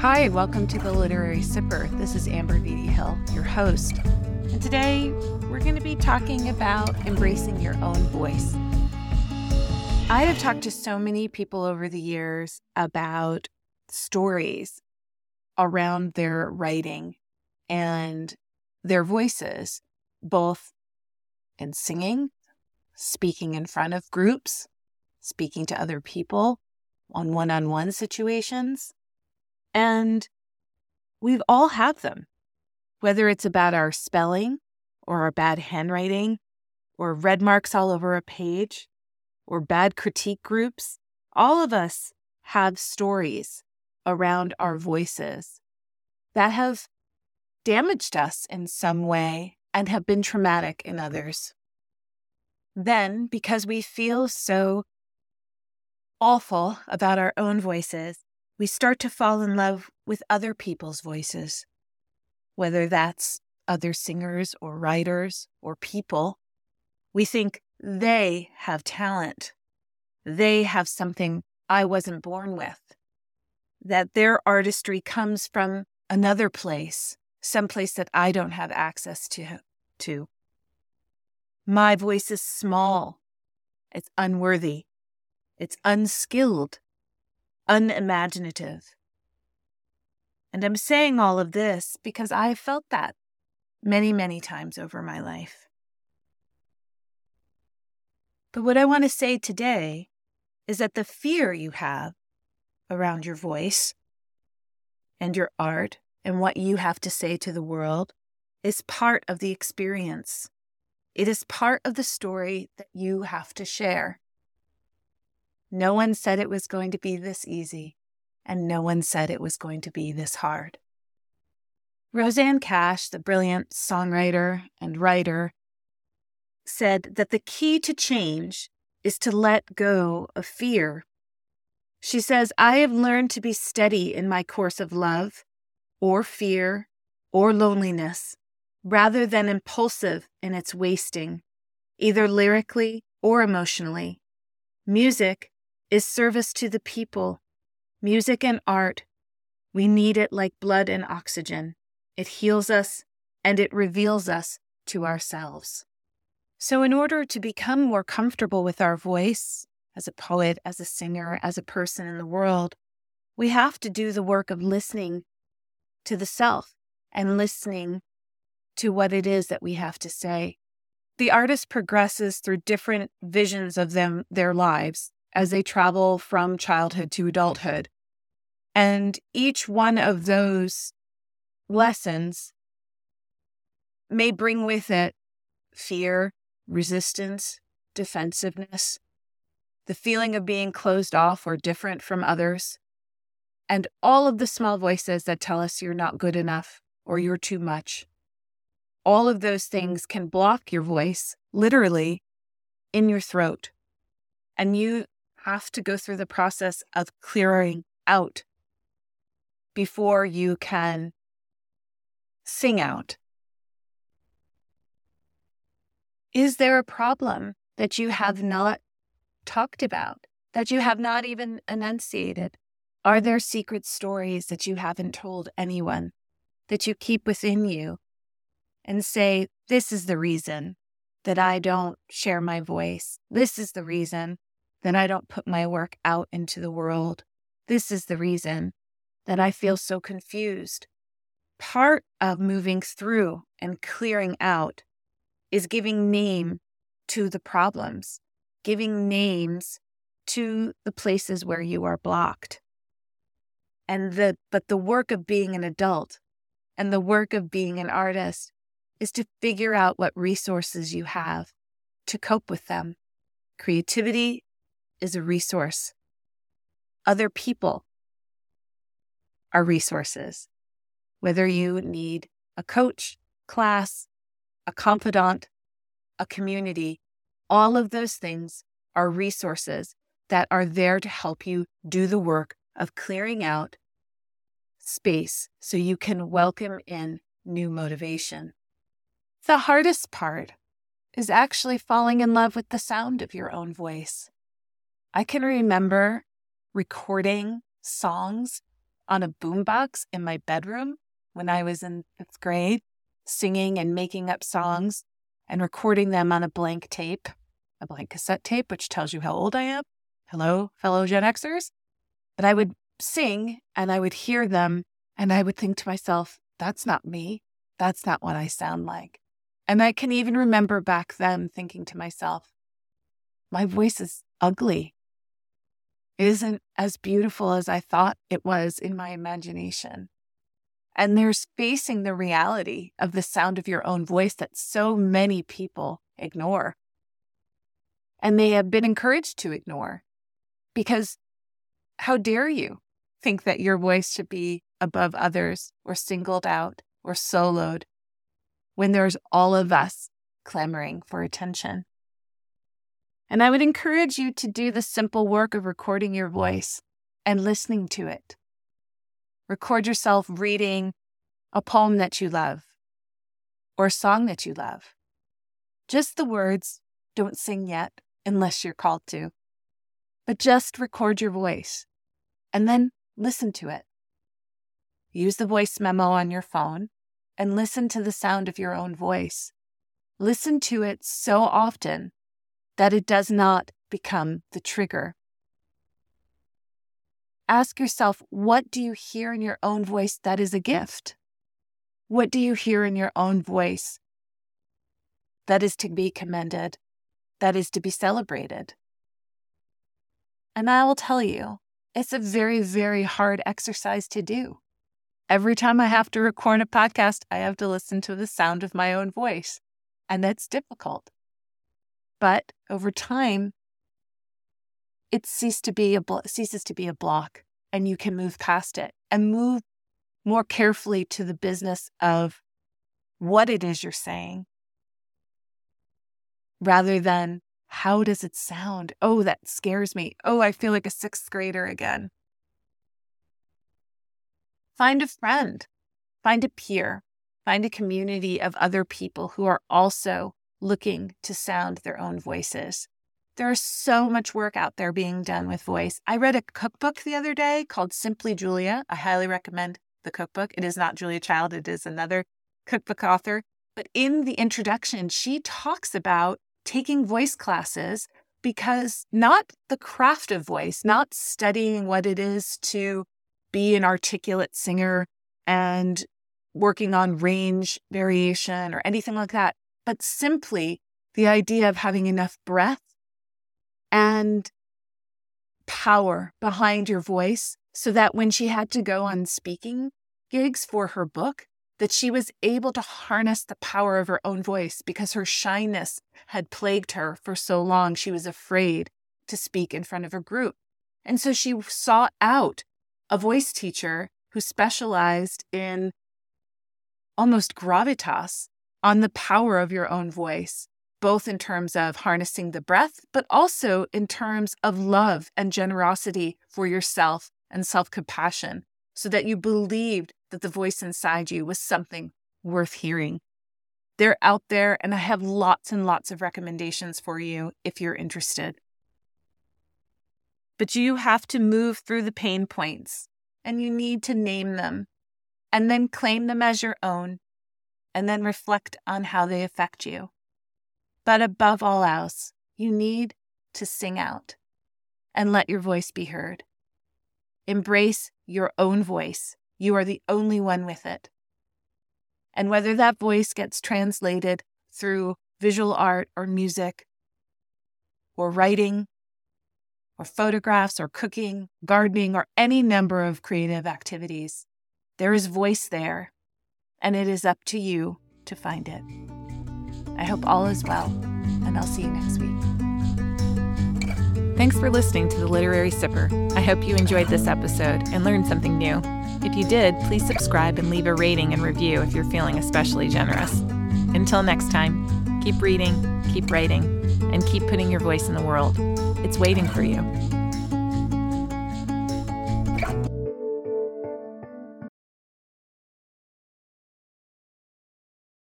Hi, welcome to the Literary Sipper. This is Amber Beatty Hill, your host. And today we're going to be talking about embracing your own voice. I have talked to so many people over the years about stories around their writing and their voices, both in singing, speaking in front of groups, speaking to other people on one on one situations. And we've all had them, whether it's about our spelling or our bad handwriting or red marks all over a page or bad critique groups. All of us have stories around our voices that have damaged us in some way and have been traumatic in others. Then, because we feel so awful about our own voices, we start to fall in love with other people's voices, whether that's other singers or writers or people. We think they have talent. They have something I wasn't born with. That their artistry comes from another place, some place that I don't have access to. to. My voice is small. It's unworthy. It's unskilled, unimaginative. And I'm saying all of this because I felt that many, many times over my life. But what I want to say today is that the fear you have around your voice and your art and what you have to say to the world is part of the experience. It is part of the story that you have to share. No one said it was going to be this easy, and no one said it was going to be this hard. Roseanne Cash, the brilliant songwriter and writer, said that the key to change is to let go of fear. She says, I have learned to be steady in my course of love, or fear, or loneliness, rather than impulsive in its wasting, either lyrically or emotionally. Music is service to the people. Music and art, we need it like blood and oxygen. It heals us and it reveals us to ourselves. So, in order to become more comfortable with our voice as a poet, as a singer, as a person in the world, we have to do the work of listening to the self and listening to what it is that we have to say. The artist progresses through different visions of them their lives as they travel from childhood to adulthood. And each one of those lessons may bring with it fear, resistance, defensiveness, the feeling of being closed off or different from others, and all of the small voices that tell us you're not good enough or you're too much. All of those things can block your voice, literally, in your throat. And you have to go through the process of clearing out before you can sing out. Is there a problem that you have not talked about, that you have not even enunciated? Are there secret stories that you haven't told anyone that you keep within you and say, This is the reason that I don't share my voice. This is the reason that I don't put my work out into the world. This is the reason that I feel so confused. Part of moving through and clearing out is giving name to the problems, giving names to the places where you are blocked. And the but the work of being an adult and the work of being an artist is to figure out what resources you have to cope with them. Creativity is a resource. Other people are resources. Whether you need a coach, class, a confidant, a community, all of those things are resources that are there to help you do the work of clearing out space so you can welcome in new motivation. The hardest part is actually falling in love with the sound of your own voice. I can remember recording songs on a boombox in my bedroom when I was in fifth grade, singing and making up songs and recording them on a blank tape, a blank cassette tape, which tells you how old I am. Hello, fellow Gen Xers. But I would sing and I would hear them and I would think to myself, that's not me. That's not what I sound like. And I can even remember back then thinking to myself, my voice is ugly. Isn't as beautiful as I thought it was in my imagination. And there's facing the reality of the sound of your own voice that so many people ignore. And they have been encouraged to ignore because how dare you think that your voice should be above others or singled out or soloed when there's all of us clamoring for attention? And I would encourage you to do the simple work of recording your voice and listening to it. Record yourself reading a poem that you love or a song that you love. Just the words, don't sing yet unless you're called to. But just record your voice and then listen to it. Use the voice memo on your phone and listen to the sound of your own voice. Listen to it so often that it does not become the trigger. Ask yourself, what do you hear in your own voice that is a gift? What do you hear in your own voice that is to be commended, that is to be celebrated? And I will tell you, it's a very, very hard exercise to do. Every time I have to record a podcast, I have to listen to the sound of my own voice, and that's difficult. But over time, it ceases to be a blo- ceases to be a block, and you can move past it and move more carefully to the business of what it is you're saying, rather than how does it sound? Oh, that scares me. Oh, I feel like a sixth grader again. Find a friend, find a peer, find a community of other people who are also looking to sound their own voices. There's so much work out there being done with voice. I read a cookbook the other day called Simply Julia. I highly recommend the cookbook. It is not Julia Child, it is another cookbook author. But in the introduction, she talks about taking voice classes because not the craft of voice, not studying what it is to be an articulate singer and working on range variation or anything like that, but simply the idea of having enough breath and power behind your voice so that when she had to go on speaking gigs for her book that she was able to harness the power of her own voice because her shyness had plagued her for so long. She was afraid to speak in front of a group. And so she sought out a voice teacher who specialized in almost gravitas on the power of your own voice, both in terms of harnessing the breath, but also in terms of love and generosity for yourself and self compassion, so that you believed that the voice inside you was something worth hearing. They're out there, and I have lots and lots of recommendations for you if you're interested. But you have to move through the pain points, and you need to name them and then claim them as your own and then reflect on how they affect you. But above all else, you need to sing out and let your voice be heard. Embrace your own voice. You are the only one with it. And whether that voice gets translated through visual art or music or writing or photographs or cooking, gardening, or any number of creative activities, there is voice there and it is up to you to find it. I hope all is well, and I'll see you next week. Thanks for listening to The Literary Sipper. I hope you enjoyed this episode and learned something new. If you did, please subscribe and leave a rating and review if you're feeling especially generous. Until next time, keep reading, keep writing, and keep putting your voice in the world. It's waiting for you.